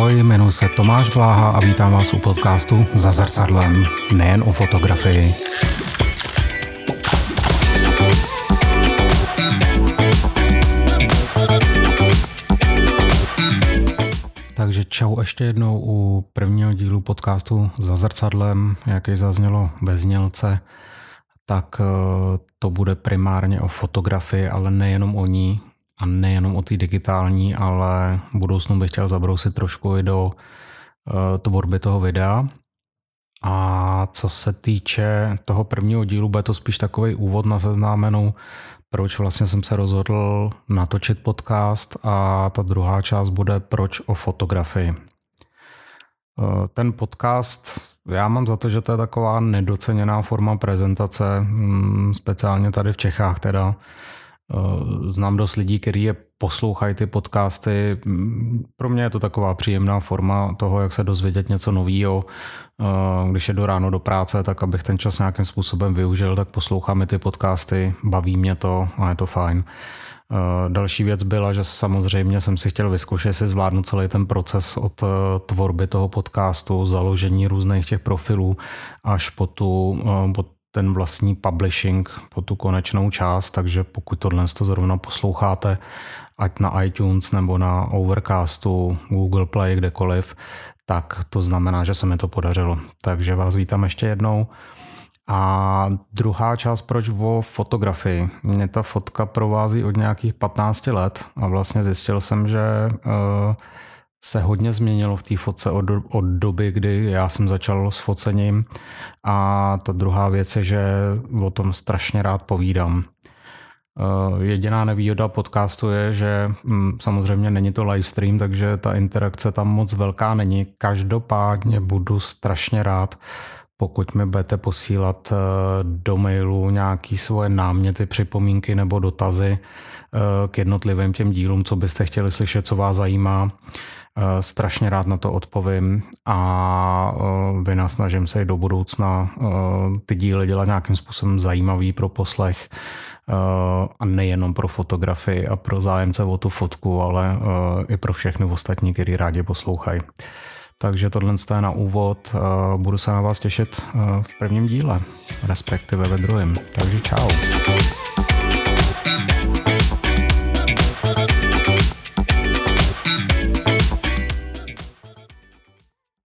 Ahoj, jmenuji se Tomáš Bláha a vítám vás u podcastu Za zrcadlem, nejen o fotografii. Takže čau ještě jednou u prvního dílu podcastu Za zrcadlem, jak je zaznělo bez znělce, tak eh, to bude primárně o fotografii, ale nejenom o ní a nejenom o té digitální, ale v budoucnu bych chtěl zabrousit trošku i do uh, tvorby toho videa. A co se týče toho prvního dílu, bude to spíš takový úvod na seznámenou, proč vlastně jsem se rozhodl natočit podcast a ta druhá část bude proč o fotografii. Eh, ten podcast, já mám za to, že to je taková nedoceněná forma prezentace, mm, speciálně tady v Čechách teda. Eh, znám dost lidí, kteří je poslouchají ty podcasty. Pro mě je to taková příjemná forma toho, jak se dozvědět něco nového. Eh, když jedu ráno do práce, tak abych ten čas nějakým způsobem využil, tak poslouchám i ty podcasty, baví mě to a je to fajn. Eh, další věc byla, že samozřejmě jsem si chtěl vyzkoušet, jestli zvládnu celý ten proces od tvorby toho podcastu, založení různých těch profilů až po tu, po ten vlastní publishing po tu konečnou část, takže pokud tohle to zrovna posloucháte, ať na iTunes nebo na Overcastu, Google Play, kdekoliv, tak to znamená, že se mi to podařilo. Takže vás vítám ještě jednou. A druhá část, proč o fotografii. Mě ta fotka provází od nějakých 15 let a vlastně zjistil jsem, že uh, se hodně změnilo v té fotce od, od doby, kdy já jsem začal s focením. A ta druhá věc je, že o tom strašně rád povídám. Eh, jediná nevýhoda podcastu je, že hm, samozřejmě není to live stream, takže ta interakce tam moc velká není. Každopádně budu strašně rád, pokud mi budete posílat eh, do mailu nějaký svoje náměty, připomínky nebo dotazy eh, k jednotlivým těm dílům, co byste chtěli slyšet, co vás zajímá. Eh, strašně rád na to odpovím a vynasnažím se i do budoucna ty díly dělat nějakým způsobem zajímavý pro poslech a nejenom pro fotografii a pro zájemce o tu fotku, ale i pro všechny ostatní, kteří rádi poslouchají. Takže tohle je na úvod. Budu se na vás těšit v prvním díle, respektive ve druhém. Takže čau.